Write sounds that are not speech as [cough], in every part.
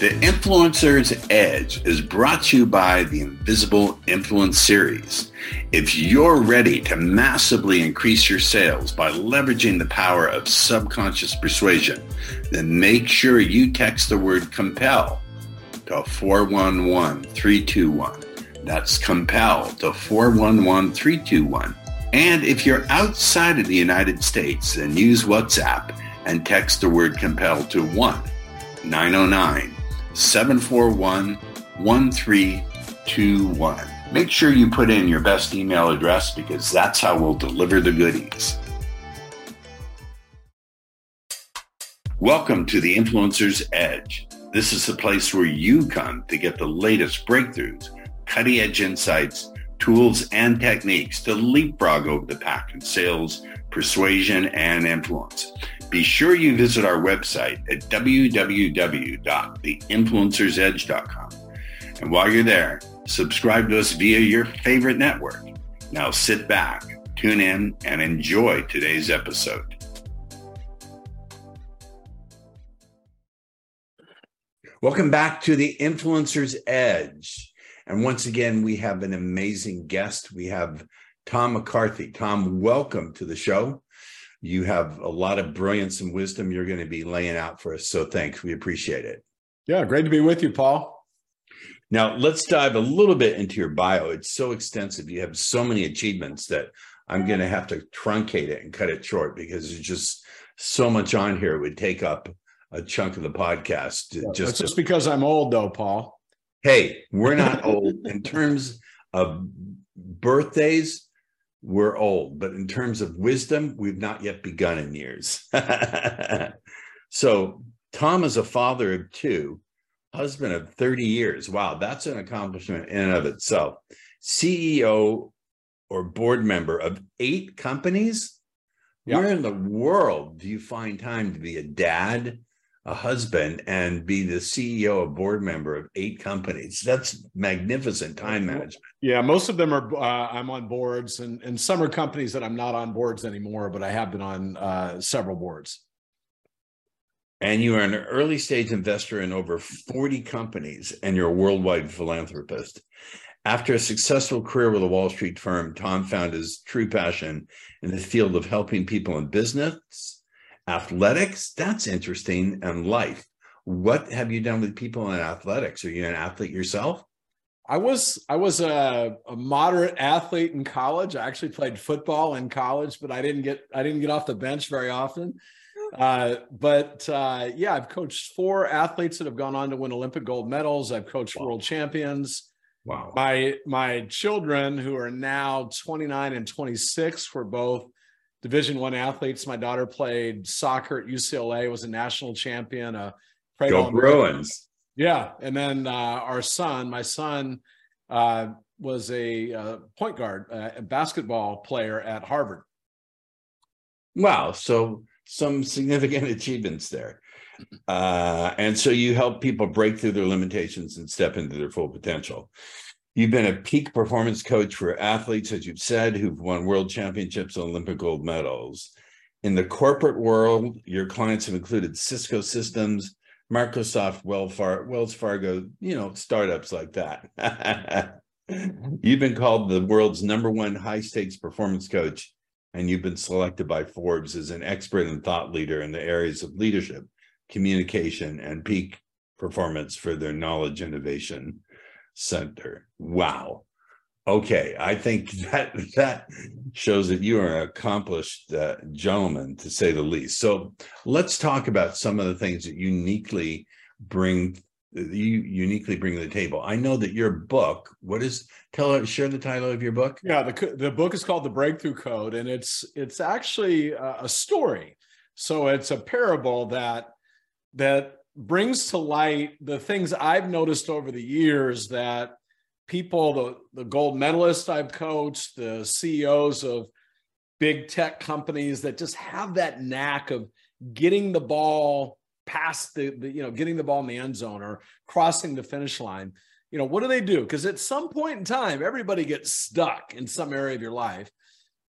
The Influencer's Edge is brought to you by the Invisible Influence Series. If you're ready to massively increase your sales by leveraging the power of subconscious persuasion, then make sure you text the word compel to 411321. That's compel to 411321. And if you're outside of the United States, then use WhatsApp and text the word compel to 1 909 741 1321. Make sure you put in your best email address because that's how we'll deliver the goodies. Welcome to the Influencer's Edge. This is the place where you come to get the latest breakthroughs, cutting edge insights, tools, and techniques to leapfrog over the pack in sales, persuasion, and influence. Be sure you visit our website at www.theinfluencersedge.com. And while you're there, subscribe to us via your favorite network. Now sit back, tune in, and enjoy today's episode. Welcome back to the Influencer's Edge. And once again, we have an amazing guest. We have Tom McCarthy. Tom, welcome to the show. You have a lot of brilliance and wisdom you're going to be laying out for us. So thanks. We appreciate it. Yeah, great to be with you, Paul. Now, let's dive a little bit into your bio. It's so extensive. You have so many achievements that I'm going to have to truncate it and cut it short because there's just so much on here. It would take up a chunk of the podcast. Yeah, just, just because I'm old, though, Paul. Hey, we're not [laughs] old in terms of birthdays we're old, but in terms of wisdom, we've not yet begun in years. [laughs] so, Tom is a father of two, husband of 30 years. Wow, that's an accomplishment in and of itself. CEO or board member of eight companies. Where in the world do you find time to be a dad, a husband and be the CEO, a board member of eight companies. That's magnificent time management. Yeah, most of them are. Uh, I'm on boards, and and some are companies that I'm not on boards anymore, but I have been on uh, several boards. And you are an early stage investor in over 40 companies, and you're a worldwide philanthropist. After a successful career with a Wall Street firm, Tom found his true passion in the field of helping people in business athletics? That's interesting. And life. What have you done with people in athletics? Are you an athlete yourself? I was i was a, a, moderate athlete in college. I actually played football in college but i didn't get i didn't get off the bench very often. Uh, but uh, yeah i've coached four athletes that have gone on to win olympic gold medals. I've coached wow. world champions. Wow. My my children who are now 29 and 26 were both Division One athletes. My daughter played soccer at UCLA, was a national champion. Uh, Go Bruins! Yeah, and then uh, our son, my son, uh, was a uh, point guard, uh, a basketball player at Harvard. Wow! So some significant [laughs] achievements there. Uh, and so you help people break through their limitations and step into their full potential. You've been a peak performance coach for athletes, as you've said, who've won world championships and Olympic gold medals. In the corporate world, your clients have included Cisco Systems, Microsoft, Wells Fargo, you know, startups like that. [laughs] you've been called the world's number one high stakes performance coach, and you've been selected by Forbes as an expert and thought leader in the areas of leadership, communication, and peak performance for their knowledge innovation center. Wow. Okay, I think [laughs] that that shows that you are an accomplished uh, gentleman, to say the least. So let's talk about some of the things that uniquely bring you uniquely bring to the table. I know that your book. What is tell share the title of your book? Yeah, the the book is called The Breakthrough Code, and it's it's actually a, a story. So it's a parable that that brings to light the things I've noticed over the years that people, the, the gold medalists I've coached, the CEOs of big tech companies that just have that knack of getting the ball past the, the you know, getting the ball in the end zone or crossing the finish line. You know, what do they do? Because at some point in time, everybody gets stuck in some area of your life.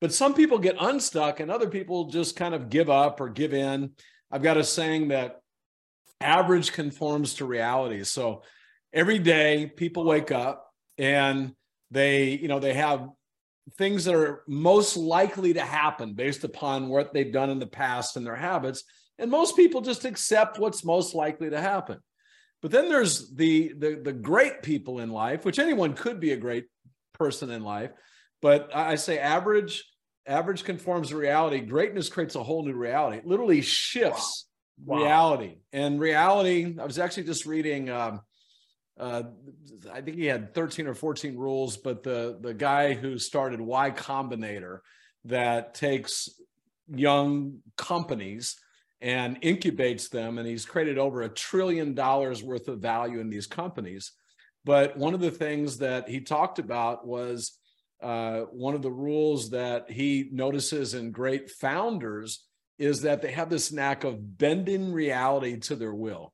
But some people get unstuck and other people just kind of give up or give in. I've got a saying that average conforms to reality. So every day people wake up and they, you know, they have things that are most likely to happen based upon what they've done in the past and their habits. And most people just accept what's most likely to happen. But then there's the, the, the great people in life, which anyone could be a great person in life. But I say average, average conforms to reality. Greatness creates a whole new reality. It literally shifts wow. Reality. And reality, I was actually just reading um, uh, I think he had 13 or 14 rules, but the the guy who started Y Combinator that takes young companies and incubates them, and he's created over a trillion dollars worth of value in these companies. But one of the things that he talked about was uh, one of the rules that he notices in great founders is that they have this knack of bending reality to their will.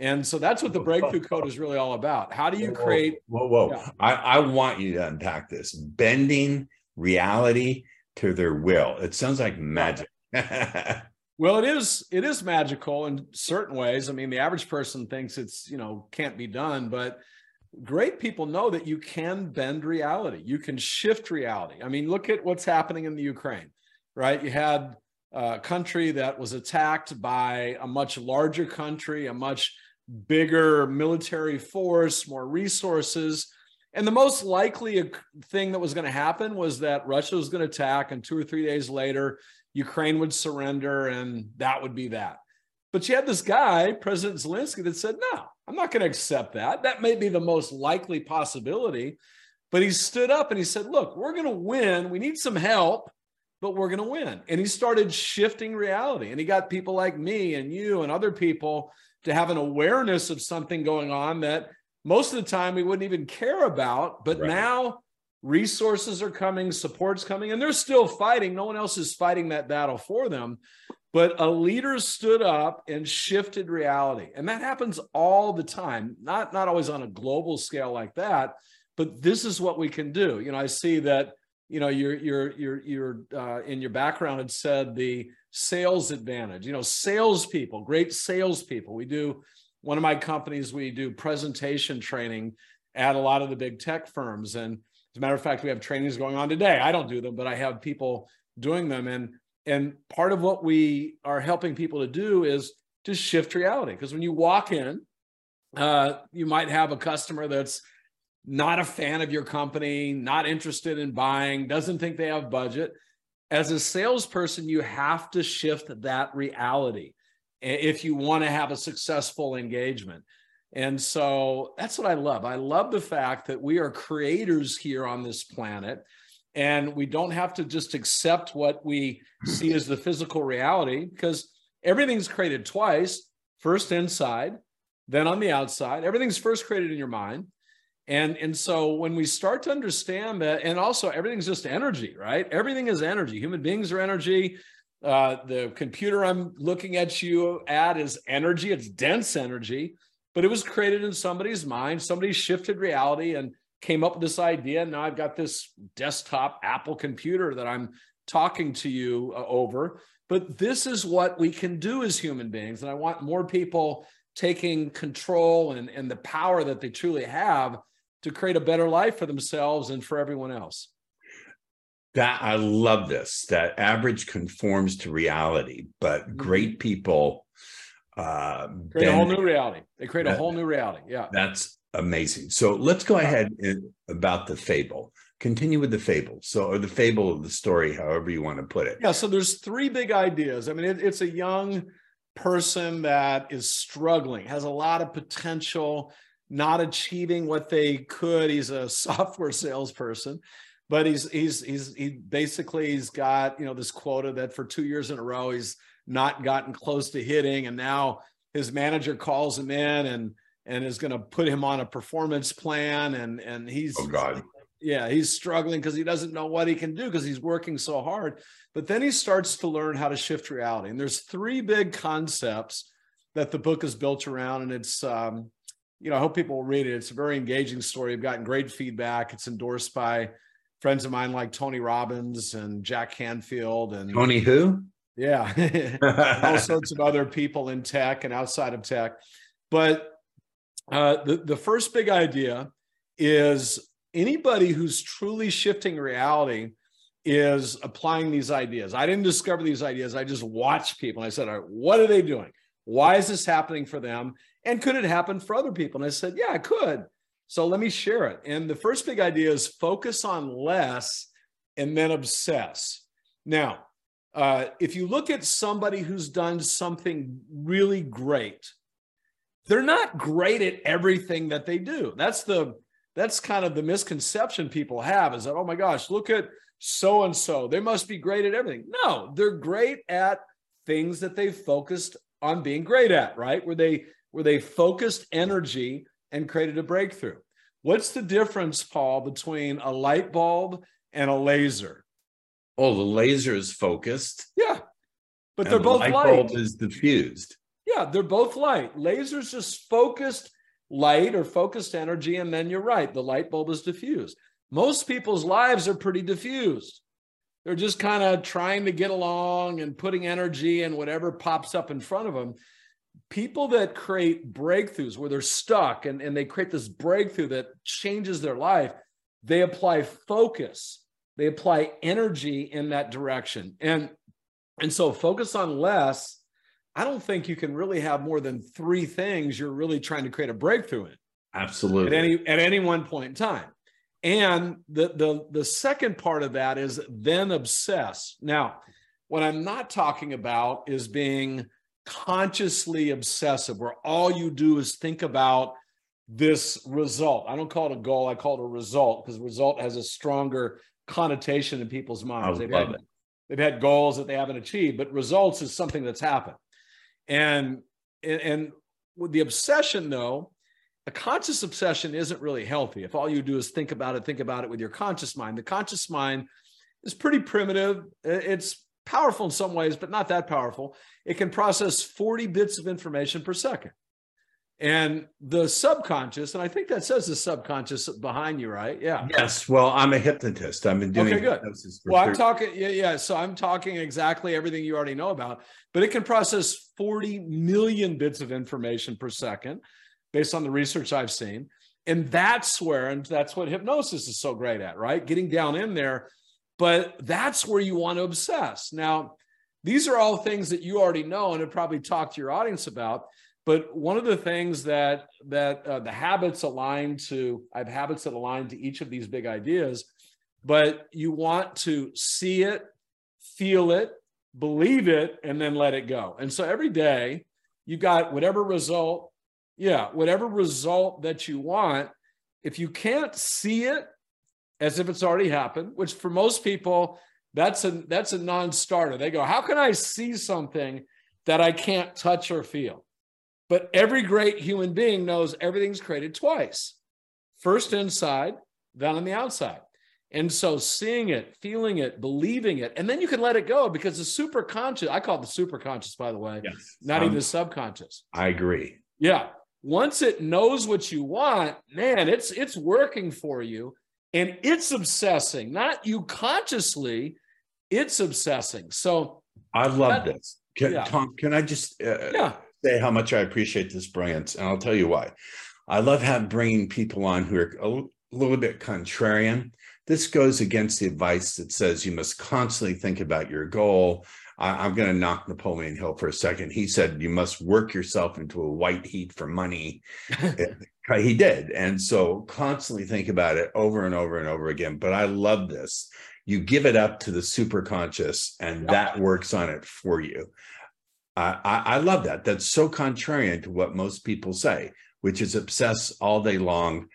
And so that's what the breakthrough code is really all about. How do you create? Whoa, whoa. whoa. Yeah. I, I want you to unpack this bending reality to their will. It sounds like magic. [laughs] well, it is. It is magical in certain ways. I mean, the average person thinks it's you know can't be done, but great people know that you can bend reality. You can shift reality. I mean, look at what's happening in the Ukraine, right? You had a country that was attacked by a much larger country, a much bigger military force, more resources. And the most likely thing that was going to happen was that Russia was going to attack, and two or three days later, Ukraine would surrender, and that would be that. But you had this guy, President Zelensky, that said, No, I'm not going to accept that. That may be the most likely possibility. But he stood up and he said, Look, we're going to win. We need some help, but we're going to win. And he started shifting reality. And he got people like me and you and other people to have an awareness of something going on that most of the time we wouldn't even care about. But right. now resources are coming, support's coming, and they're still fighting. No one else is fighting that battle for them. But a leader stood up and shifted reality. And that happens all the time, not, not always on a global scale like that, but this is what we can do. You know, I see that, you know, your your you're, you're uh, in your background, had said the sales advantage. You know, salespeople, great salespeople. We do one of my companies, we do presentation training at a lot of the big tech firms. And as a matter of fact, we have trainings going on today. I don't do them, but I have people doing them. And and part of what we are helping people to do is to shift reality. Because when you walk in, uh, you might have a customer that's not a fan of your company, not interested in buying, doesn't think they have budget as a salesperson, you have to shift that reality if you want to have a successful engagement. And so that's what I love. I love the fact that we are creators here on this planet and we don't have to just accept what we see as the physical reality because everything's created twice first inside, then on the outside. Everything's first created in your mind and, and so when we start to understand that, and also everything's just energy, right? Everything is energy. Human beings are energy. Uh, the computer I'm looking at you at is energy, it's dense energy, but it was created in somebody's mind. Somebody shifted reality and came up with this idea. Now I've got this desktop Apple computer that I'm talking to you uh, over. But this is what we can do as human beings. And I want more people taking control and, and the power that they truly have to create a better life for themselves and for everyone else. That I love this. That average conforms to reality, but mm-hmm. great people uh, create bend, a whole new reality. They create that, a whole new reality. Yeah, that's amazing. So let's go ahead and, about the fable. Continue with the fable. So, or the fable of the story, however you want to put it. Yeah. So there's three big ideas. I mean, it, it's a young person that is struggling, has a lot of potential not achieving what they could. He's a [laughs] software salesperson, but he's he's he's he basically he's got you know this quota that for two years in a row he's not gotten close to hitting, and now his manager calls him in and and is going to put him on a performance plan, and and he's oh god. Yeah, he's struggling because he doesn't know what he can do because he's working so hard. But then he starts to learn how to shift reality. And there's three big concepts that the book is built around, and it's um, you know, I hope people will read it. It's a very engaging story. I've gotten great feedback. It's endorsed by friends of mine like Tony Robbins and Jack Canfield and Tony who? Yeah. [laughs] All sorts of other people in tech and outside of tech. But uh, the, the first big idea is anybody who's truly shifting reality is applying these ideas. I didn't discover these ideas. I just watched people. And I said, all right, what are they doing? Why is this happening for them? And could it happen for other people? And I said, yeah, it could. So let me share it. And the first big idea is focus on less and then obsess. Now, uh, if you look at somebody who's done something really great, they're not great at everything that they do. That's the that's kind of the misconception people have is that oh my gosh, look at so and so, they must be great at everything. No, they're great at things that they focused on being great at, right? Where they where they focused energy and created a breakthrough. What's the difference, Paul, between a light bulb and a laser? Oh, the laser is focused. Yeah, but they're the both light. light. bulb is diffused. Yeah, they're both light. Laser's just focused light or focused energy, and then you're right, the light bulb is diffused. Most people's lives are pretty diffused. They're just kind of trying to get along and putting energy in whatever pops up in front of them people that create breakthroughs where they're stuck and, and they create this breakthrough that changes their life, they apply focus, they apply energy in that direction. And, and so focus on less. I don't think you can really have more than three things you're really trying to create a breakthrough in. Absolutely. At any at any one point in time. And the the the second part of that is then obsess. Now, what I'm not talking about is being consciously obsessive, where all you do is think about this result. I don't call it a goal, I call it a result because result has a stronger connotation in people's minds. They've had, they've had goals that they haven't achieved, but results is something that's happened. And and with the obsession though, a conscious obsession isn't really healthy. If all you do is think about it, think about it with your conscious mind. The conscious mind is pretty primitive. It's powerful in some ways, but not that powerful. It can process 40 bits of information per second. And the subconscious, and I think that says the subconscious behind you, right? Yeah. Yes. Well, I'm a hypnotist. I've been doing okay, good. well, I'm talking, yeah, yeah. So I'm talking exactly everything you already know about, but it can process 40 million bits of information per second based on the research I've seen. And that's where, and that's what hypnosis is so great at, right? Getting down in there but that's where you want to obsess. Now, these are all things that you already know and have probably talked to your audience about. But one of the things that that uh, the habits align to, I have habits that align to each of these big ideas, but you want to see it, feel it, believe it, and then let it go. And so every day you got whatever result, yeah, whatever result that you want. If you can't see it as if it's already happened, which for most people, that's a that's a non-starter. They go, How can I see something that I can't touch or feel? But every great human being knows everything's created twice. First inside, then on the outside. And so seeing it, feeling it, believing it, and then you can let it go because the super conscious, I call it the super conscious, by the way, yes. not um, even the subconscious. I agree. Yeah. Once it knows what you want, man, it's it's working for you and it's obsessing, not you consciously, it's obsessing. So I love that, this. Can, yeah. Tom, can I just uh, yeah. say how much I appreciate this brilliance? And I'll tell you why. I love having bringing people on who are a little bit contrarian. This goes against the advice that says you must constantly think about your goal. I, am going to knock Napoleon Hill for a second. He said you must work yourself into a white heat for money. [laughs] he did. And so constantly think about it over and over and over again. But I love this. You give it up to the super conscious, and yep. that works on it for you. I, I love that. That's so contrarian to what most people say, which is obsess all day long.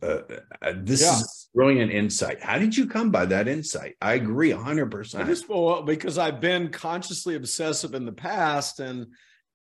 Uh, uh, this yeah. is brilliant insight. How did you come by that insight? I agree 100%. Just, well, because I've been consciously obsessive in the past and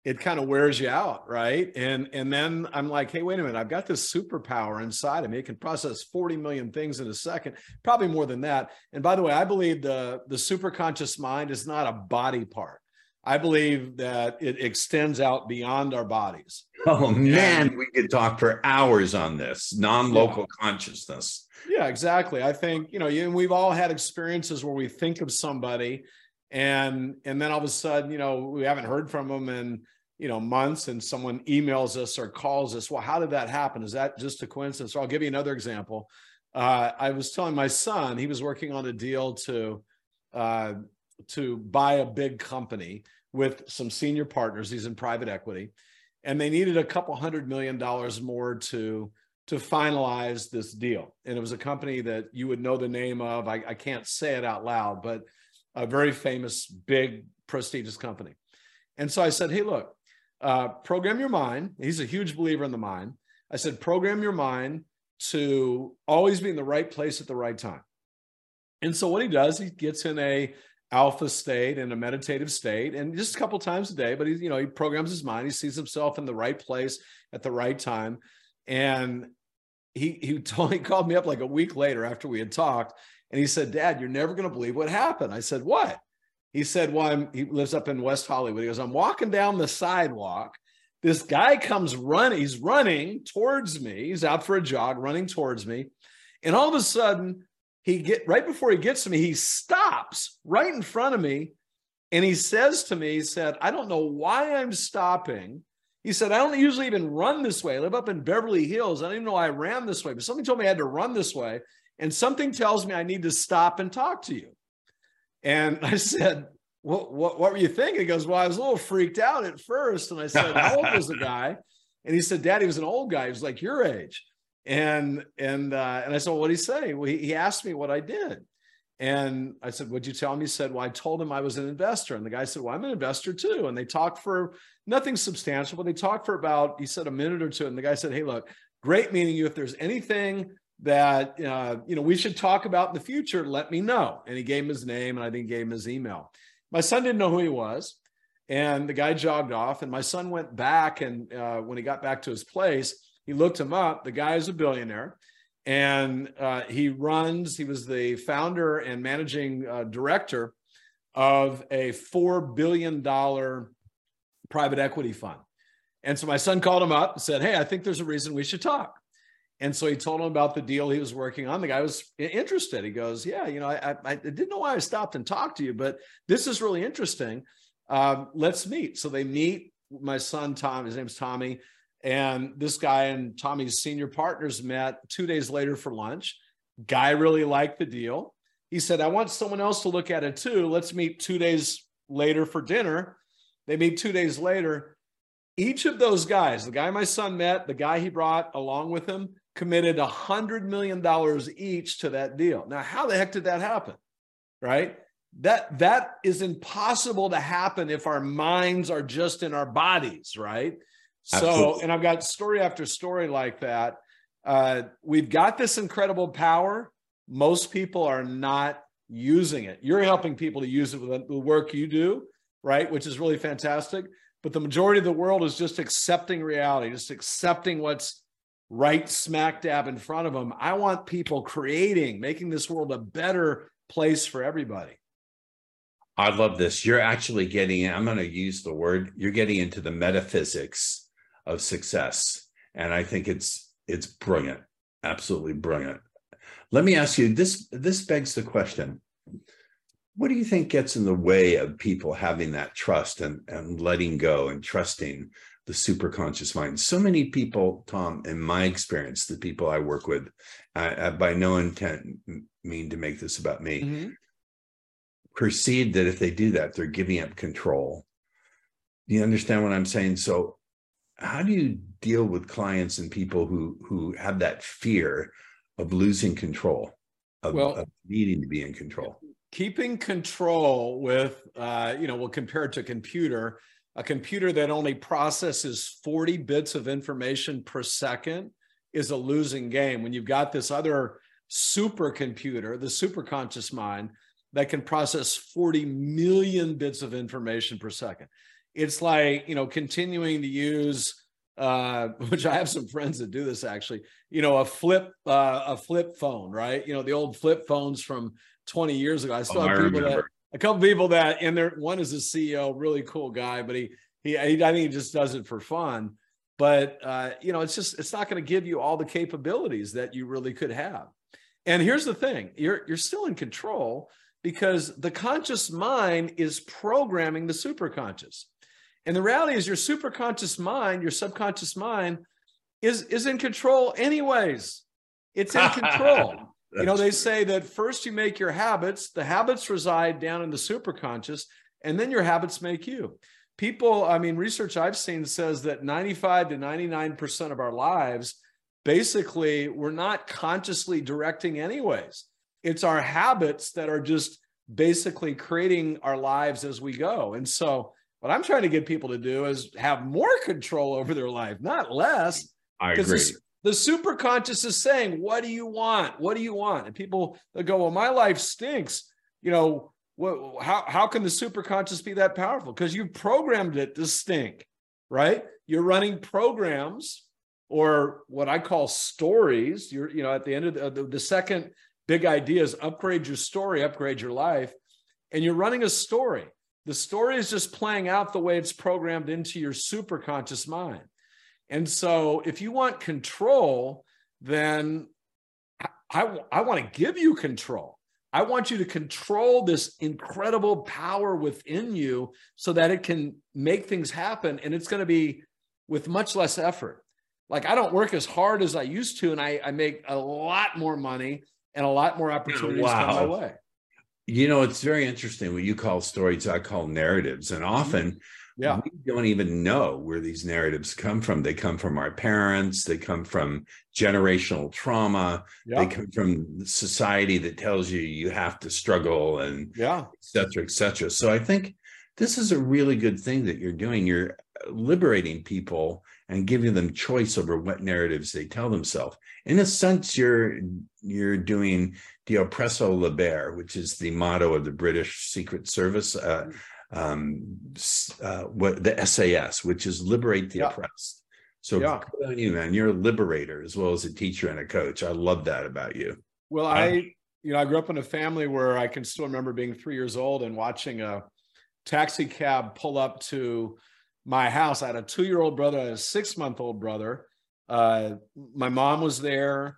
it kind of wears you out, right? And and then I'm like, hey, wait a minute, I've got this superpower inside of me. It can process 40 million things in a second, probably more than that. And by the way, I believe the the superconscious mind is not a body part. I believe that it extends out beyond our bodies. Oh man, and, we could talk for hours on this non-local yeah. consciousness. Yeah, exactly. I think you know, you, we've all had experiences where we think of somebody and and then all of a sudden you know we haven't heard from them in you know months and someone emails us or calls us well how did that happen? Is that just a coincidence? So i'll give you another example. Uh, i was telling my son he was working on a deal to uh, to buy a big company with some senior partners he's in private equity and they needed a couple hundred million dollars more to to finalize this deal. And it was a company that you would know the name of. I, I can't say it out loud but a very famous, big, prestigious company. And so I said, hey, look, uh, program your mind. He's a huge believer in the mind. I said, program your mind to always be in the right place at the right time. And so what he does, he gets in a alpha state and a meditative state and just a couple times a day, but he, you know, he programs his mind. He sees himself in the right place at the right time. And he he [laughs] told he called me up like a week later after we had talked and he said, Dad, you're never going to believe what happened. I said, What? He said, Well, he lives up in West Hollywood. He goes, I'm walking down the sidewalk. This guy comes running. He's running towards me. He's out for a jog, running towards me. And all of a sudden, he get right before he gets to me, he stops right in front of me. And he says to me, he said, I don't know why I'm stopping. He said, I don't usually even run this way. I live up in Beverly Hills. I don't even know I ran this way, but something told me I had to run this way and something tells me I need to stop and talk to you. And [laughs] I said, what, what, what were you thinking? He goes, Well, I was a little freaked out at first. And I said, How old was the [laughs] guy? And he said, Daddy was an old guy. He was like your age. And and uh, and I said, well, What did he say? Well, he, he asked me what I did. And I said, What'd you tell him? He said, Well, I told him I was an investor. And the guy said, Well, I'm an investor too. And they talked for nothing substantial, but they talked for about, he said, a minute or two. And the guy said, Hey, look, great meeting you. If there's anything that uh, you know we should talk about in the future, let me know. And he gave him his name, and I think gave him his email. My son didn't know who he was, and the guy jogged off. And my son went back, and uh, when he got back to his place, he looked him up. The guy is a billionaire, and uh, he runs. He was the founder and managing uh, director of a four billion dollar private equity fund. And so my son called him up and said, "Hey, I think there's a reason we should talk." And so he told him about the deal he was working on. The guy was interested. He goes, "Yeah, you know, I, I, didn't know why I stopped and talked to you, but this is really interesting. Um, let's meet." So they meet. My son Tom, his name's Tommy, and this guy and Tommy's senior partners met two days later for lunch. Guy really liked the deal. He said, "I want someone else to look at it too. Let's meet two days later for dinner." They meet two days later. Each of those guys, the guy my son met, the guy he brought along with him, committed a $100 million each to that deal. Now, how the heck did that happen? Right? That that is impossible to happen if our minds are just in our bodies, right? Absolutely. So, and I've got story after story like that. Uh, we've got this incredible power. Most people are not using it. You're helping people to use it with the work you do, right? Which is really fantastic. But the majority of the world is just accepting reality, just accepting what's right smack dab in front of them. I want people creating, making this world a better place for everybody. I love this. You're actually getting, I'm going to use the word, you're getting into the metaphysics of success. And I think it's it's brilliant. Absolutely brilliant. Let me ask you this this begs the question. What do you think gets in the way of people having that trust and, and letting go and trusting the super conscious mind. So many people, Tom, in my experience, the people I work with, I, I by no intent mean to make this about me, mm-hmm. perceive that if they do that, they're giving up control. Do you understand what I'm saying? So, how do you deal with clients and people who who have that fear of losing control, of, well, of needing to be in control? Keeping control with, uh, you know, well, compared to computer a computer that only processes 40 bits of information per second is a losing game. When you've got this other supercomputer, the superconscious mind, that can process 40 million bits of information per second. It's like, you know, continuing to use uh, [laughs] which I have some friends that do this actually, you know, a flip, uh, a flip phone, right? You know, the old flip phones from 20 years ago. I still oh, have people that a couple people that in there. One is a CEO, really cool guy, but he he, he I think he just does it for fun. But uh, you know, it's just it's not going to give you all the capabilities that you really could have. And here's the thing: you're you're still in control because the conscious mind is programming the superconscious. And the reality is your superconscious mind, your subconscious mind is is in control anyways. It's in [laughs] control. You know, they say that first you make your habits, the habits reside down in the superconscious, and then your habits make you. People, I mean, research I've seen says that 95 to 99% of our lives basically we're not consciously directing anyways. It's our habits that are just basically creating our lives as we go. And so what I'm trying to get people to do is have more control over their life, not less. I agree. The, super conscious is saying, What do you want? What do you want? And people go, Well, my life stinks. You know, what, how, how can the super conscious be that powerful? Because you've programmed it to stink, right? You're running programs or what I call stories. You're, you know, at the end of the, the, the second big idea is upgrade your story, upgrade your life. And you're running a story. The story is just playing out the way it's programmed into your super conscious mind. And so if you want control, then I, I want to give you control. I want you to control this incredible power within you so that it can make things happen. And it's going to be with much less effort. Like I don't work as hard as I used to, and I, I make a lot more money and a lot more opportunities wow. come my way. You know, it's very interesting what you call stories, I call narratives. And often yeah. we don't even know where these narratives come from. They come from our parents, they come from generational trauma, yeah. they come from society that tells you you have to struggle and yeah, et cetera, et cetera. So I think this is a really good thing that you're doing. You're liberating people and giving them choice over what narratives they tell themselves. In a sense, you're you're doing the oppresso libere, which is the motto of the British Secret Service. Uh, um, uh, what the SAS, which is liberate the yeah. oppressed. So yeah. good on you, man. You're a liberator as well as a teacher and a coach. I love that about you. Well, I, you know, I grew up in a family where I can still remember being three years old and watching a taxi cab pull up to my house. I had a two-year-old brother, I had a six-month-old brother. Uh, my mom was there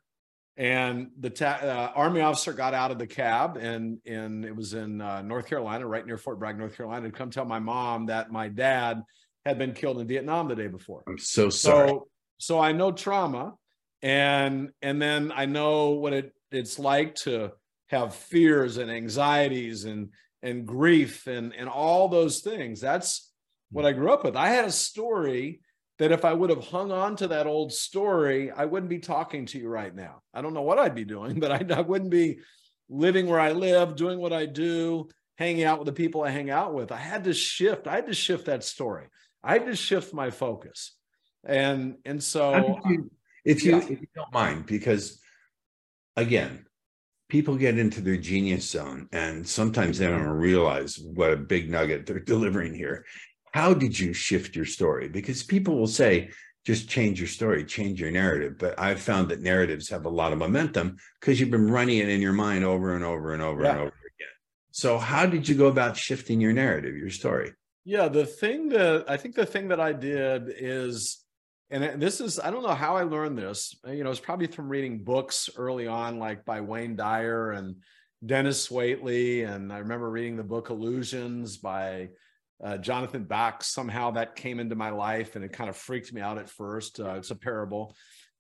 and the ta- uh, army officer got out of the cab and and it was in uh, north carolina right near fort bragg north carolina and come tell my mom that my dad had been killed in vietnam the day before. I'm so sorry. so, so i know trauma and and then i know what it it's like to have fears and anxieties and and grief and and all those things. That's what i grew up with. I had a story that if I would have hung on to that old story, I wouldn't be talking to you right now. I don't know what I'd be doing, [laughs] but I, I wouldn't be living where I live, doing what I do, hanging out with the people I hang out with. I had to shift. I had to shift that story. I had to shift my focus. And and so you, if you yeah. if you don't mind, because again, people get into their genius zone and sometimes they don't realize what a big nugget they're [laughs] delivering here how did you shift your story? Because people will say, just change your story, change your narrative. But I've found that narratives have a lot of momentum because you've been running it in your mind over and over and over yeah. and over again. So, how did you go about shifting your narrative, your story? Yeah, the thing that I think the thing that I did is, and this is, I don't know how I learned this. Uh, you know, it's probably from reading books early on, like by Wayne Dyer and Dennis Waitley. And I remember reading the book Illusions by uh, Jonathan Bach, somehow that came into my life and it kind of freaked me out at first. Uh, it's a parable.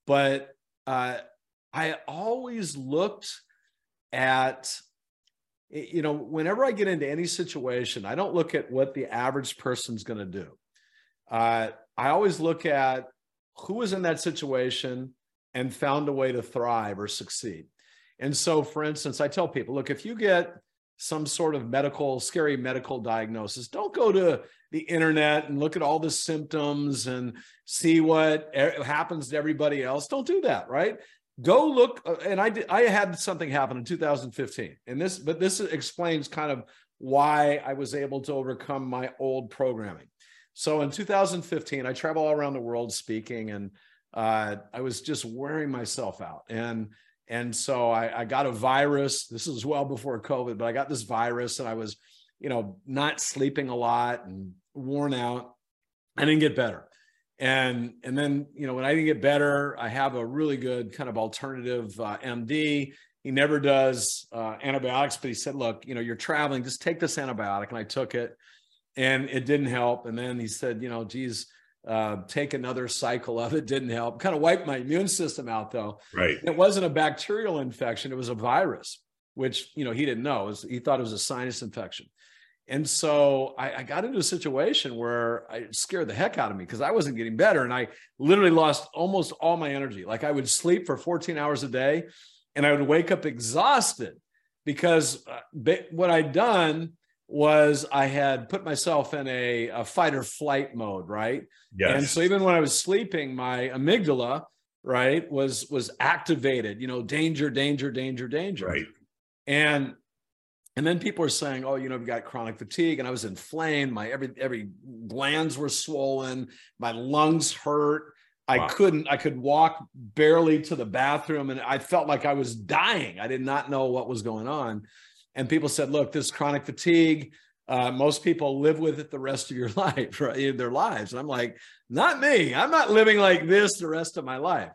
But uh, I always looked at, you know, whenever I get into any situation, I don't look at what the average person's going to do. Uh, I always look at who was in that situation and found a way to thrive or succeed. And so, for instance, I tell people look, if you get some sort of medical, scary medical diagnosis. Don't go to the internet and look at all the symptoms and see what happens to everybody else. Don't do that, right? Go look. Uh, and I did, I had something happen in 2015, and this, but this explains kind of why I was able to overcome my old programming. So in 2015, I travel all around the world speaking, and uh, I was just wearing myself out. And and so I, I got a virus. This was well before COVID, but I got this virus and I was, you know, not sleeping a lot and worn out. I didn't get better. And, and then, you know, when I didn't get better, I have a really good kind of alternative uh, MD. He never does uh, antibiotics, but he said, look, you know, you're traveling, just take this antibiotic. And I took it and it didn't help. And then he said, you know, geez, uh, take another cycle of it didn't help. Kind of wiped my immune system out though. Right. It wasn't a bacterial infection; it was a virus, which you know he didn't know. Was, he thought it was a sinus infection. And so I, I, got into a situation where I scared the heck out of me because I wasn't getting better. And I literally lost almost all my energy. Like I would sleep for 14 hours a day and I would wake up exhausted because uh, what I'd done was I had put myself in a, a fight or flight mode, right? Yes. And so even when I was sleeping, my amygdala, right, was was activated. You know, danger, danger, danger, danger. Right. And and then people are saying, "Oh, you know, I've got chronic fatigue," and I was inflamed. My every every glands were swollen. My lungs hurt. I wow. couldn't. I could walk barely to the bathroom, and I felt like I was dying. I did not know what was going on and people said, look, this chronic fatigue, uh, most people live with it the rest of your [laughs] life, right? Their lives. And I'm like, not me. I'm not living like this the rest of my life.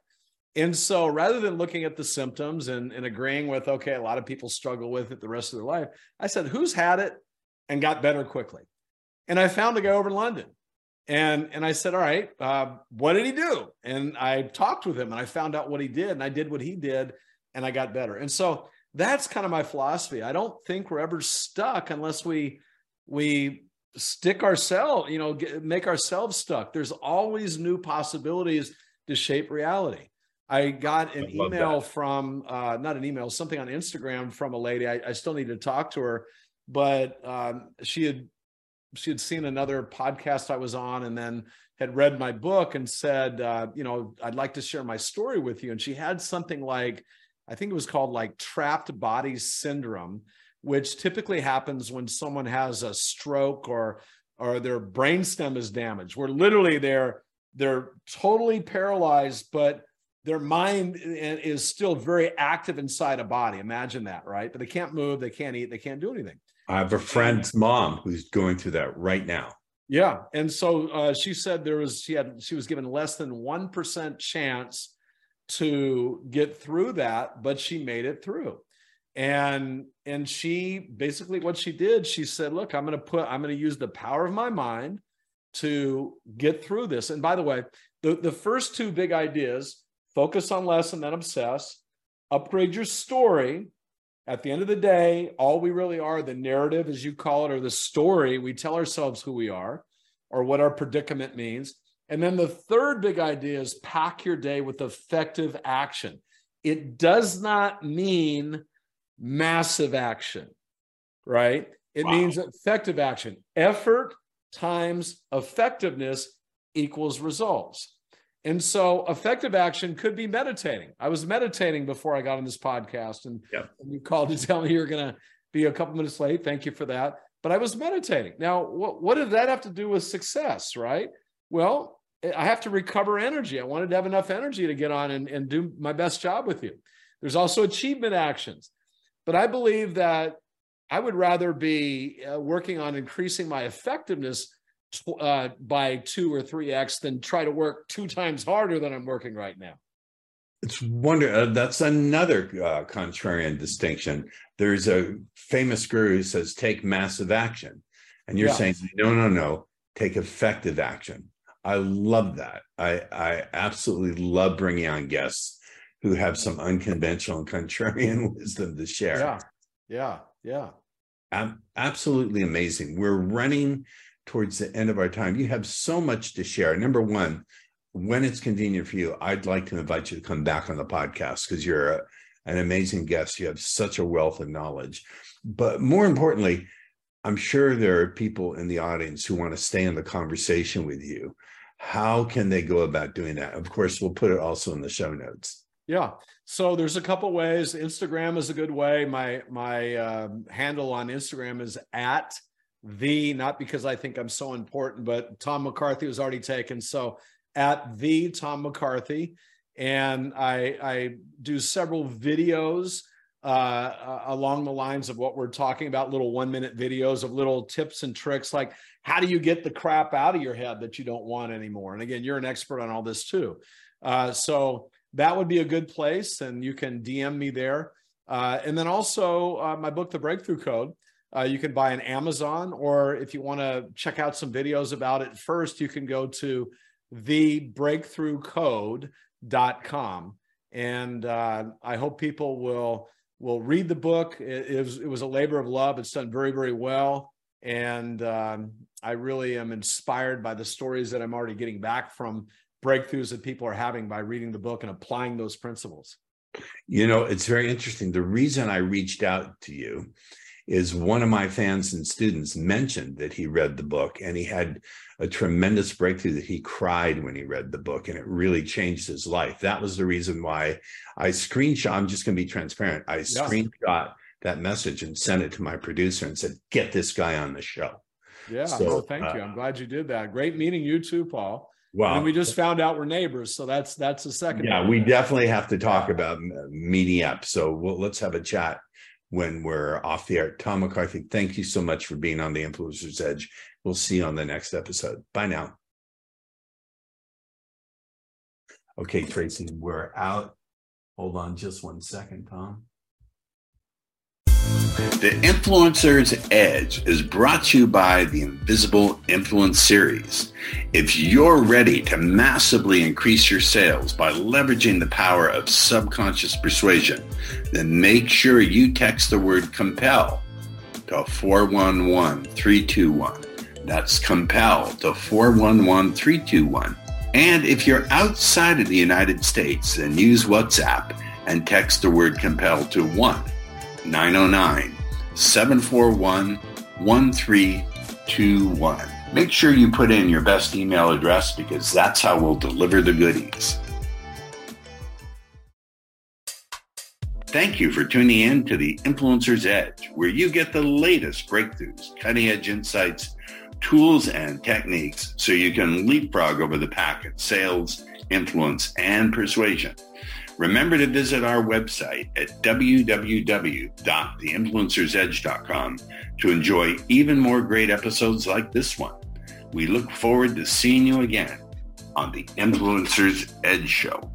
And so rather than looking at the symptoms and, and agreeing with, okay, a lot of people struggle with it the rest of their life, I said, who's had it and got better quickly? And I found a guy over in London. And, and I said, all right, uh, what did he do? And I talked with him and I found out what he did and I did what he did and I got better. And so that's kind of my philosophy. I don't think we're ever stuck unless we we stick ourselves, you know, get, make ourselves stuck. There's always new possibilities to shape reality. I got an I email that. from uh, not an email, something on Instagram from a lady. I, I still need to talk to her, but um, she had she had seen another podcast I was on, and then had read my book and said, uh, you know, I'd like to share my story with you. And she had something like I think it was called like trapped body syndrome, which typically happens when someone has a stroke or or their brainstem is damaged, where literally they're they're totally paralyzed, but their mind is still very active inside a body. Imagine that, right? But they can't move, they can't eat, they can't do anything. I have a friend's mom who's going through that right now. Yeah, and so uh, she said there was she had she was given less than one percent chance to get through that, but she made it through. And and she basically what she did, she said, "Look, I'm going to put I'm going to use the power of my mind to get through this." And by the way, the the first two big ideas, focus on less and then obsess, upgrade your story. At the end of the day, all we really are, the narrative as you call it or the story, we tell ourselves who we are or what our predicament means. And then the third big idea is pack your day with effective action. It does not mean massive action, right? It wow. means effective action. Effort times effectiveness equals results. And so effective action could be meditating. I was meditating before I got on this podcast and, yep. and you called to [laughs] tell me you're going to be a couple minutes late. Thank you for that. But I was meditating. Now, what, what did that have to do with success, right? Well, I have to recover energy. I wanted to have enough energy to get on and, and do my best job with you. There's also achievement actions. But I believe that I would rather be uh, working on increasing my effectiveness uh, by two or three X than try to work two times harder than I'm working right now. It's wonder uh, that's another uh, contrarian distinction. There's a famous guru who says take massive action, and you're yeah. saying no, no, no, take effective action. I love that. I I absolutely love bringing on guests who have some unconventional and contrarian [laughs] wisdom to share. Yeah, yeah, yeah. Ab- absolutely amazing. We're running towards the end of our time. You have so much to share. Number one, when it's convenient for you, I'd like to invite you to come back on the podcast because you're a, an amazing guest. You have such a wealth of knowledge. But more importantly, I'm sure there are people in the audience who want to stay in the conversation with you how can they go about doing that? Of course, we'll put it also in the show notes. Yeah. So there's a couple ways. Instagram is a good way. My my um, handle on Instagram is at the not because I think I'm so important, but Tom McCarthy was already taken. So at the Tom McCarthy, and I I do several videos uh, uh, along the lines of what we're talking about, little one minute videos of little tips and tricks like how do you get the crap out of your head that you don't want anymore? And again, you're an expert on all this too. Uh, so that would be a good place, and you can DM me there. Uh, and then also uh, my book, The Breakthrough Code. Uh, you can buy on Amazon, or if you want to check out some videos about it first, you can go to thebreakthroughcode.com. And I hope people will will read the book. It, it, was, it was a labor of love. It's done very, very well. And um, I really am inspired by the stories that I'm already getting back from breakthroughs that people are having by reading the book and applying those principles. You know, it's very interesting. The reason I reached out to you is one of my fans and students mentioned that he read the book and he had a tremendous breakthrough that he cried when he read the book and it really changed his life. That was the reason why I screenshot. I'm just going to be transparent. I yeah. screenshot that message and sent it to my producer and said, "Get this guy on the show." Yeah, so, thank uh, you. I'm glad you did that. Great meeting you too, Paul. Wow. And we just found out we're neighbors, so that's that's the second. Yeah, we definitely have to talk about meeting up. So we'll, let's have a chat when we're off the air. Tom McCarthy, thank you so much for being on the Influencer's Edge. We'll see you on the next episode. Bye now. Okay, Tracy, we're out. Hold on just one second, Tom. The Influencer's Edge is brought to you by the Invisible Influence Series. If you're ready to massively increase your sales by leveraging the power of subconscious persuasion, then make sure you text the word compel to 411321. That's compel to 411321. And if you're outside of the United States, then use WhatsApp and text the word compel to 1 909 741 1321. Make sure you put in your best email address because that's how we'll deliver the goodies. Thank you for tuning in to the Influencer's Edge, where you get the latest breakthroughs, cutting edge insights, tools, and techniques so you can leapfrog over the pack at sales, influence, and persuasion. Remember to visit our website at www.theinfluencersedge.com to enjoy even more great episodes like this one. We look forward to seeing you again on the Influencer's Edge Show.